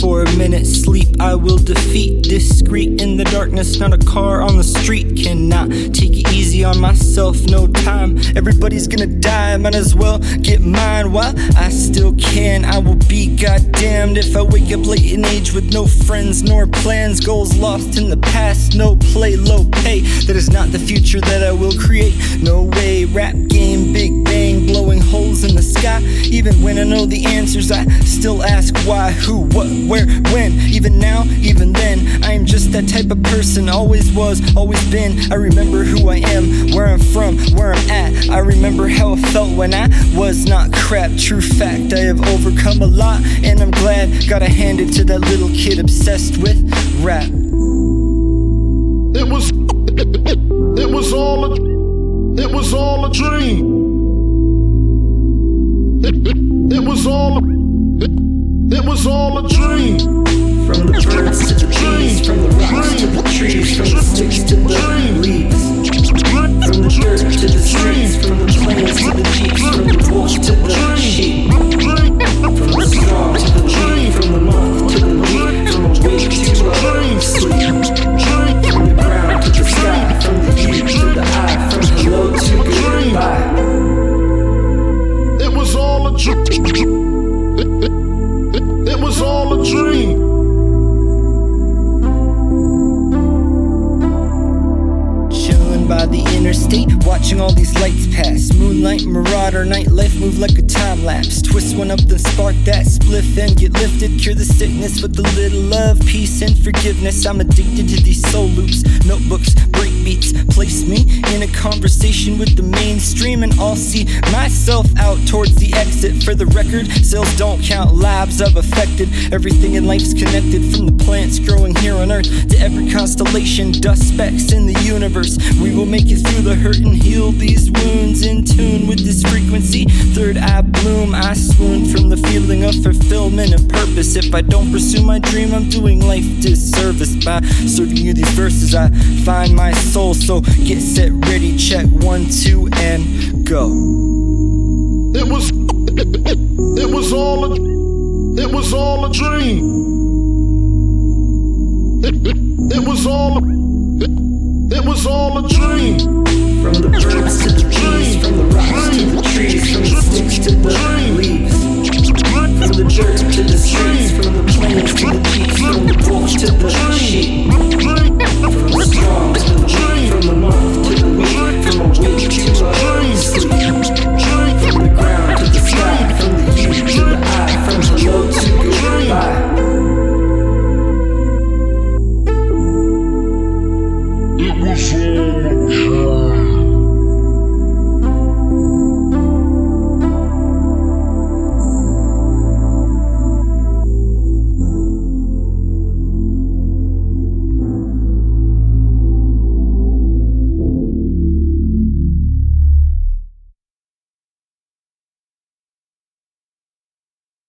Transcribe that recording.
for a minute. Sleep, I will defeat. Discreet in the darkness, not a car on the street. Cannot take it easy on myself, no time. Everybody's gonna die, might as well get mine while I still can. I will be goddamned if I wake up late in age with no friends nor plans. Goals lost in the past, no play, low pay. That is not the future that I will create. No way, rap game, big holes in the sky. Even when I know the answers, I still ask why, who, what, where, when. Even now, even then, I am just that type of person. Always was, always been. I remember who I am, where I'm from, where I'm at. I remember how it felt when I was not crap. True fact, I have overcome a lot, and I'm glad. Gotta hand it to that little kid obsessed with rap. It was, it was all a, it was all a dream. It, was all, it, it was all a dream. From the birds to the trees, from the rocks to the watching all these lights pass. Moonlight, marauder, nightlife move like a time lapse. Twist one up, then spark that spliff and get lifted. Cure the sickness with a little love, peace, and forgiveness. I'm addicted to these soul loops, notebooks, break beats. Place me in a conversation with the mainstream, and I'll see myself out towards the exit. For the record, sales don't count, lives I've affected. Everything in life's connected from the plants growing here on earth to every constellation, dust specks in the universe. We will make it through the hurt and heal these wounds in tune with this frequency. Third eye bloom, I swoon from the feeling of fulfillment and purpose. If I don't pursue my dream, I'm doing life disservice by serving you these verses. I find my soul, so get set, ready, check one, two, and go. It was, it, it was all a, it was all a dream. It, it, it was all, it was all a dream. From the birds to the bees, from the rocks to the trees, from the sticks to the leaves. From the dirt to the streets, from the plains to the jeeps, from the wolf to the.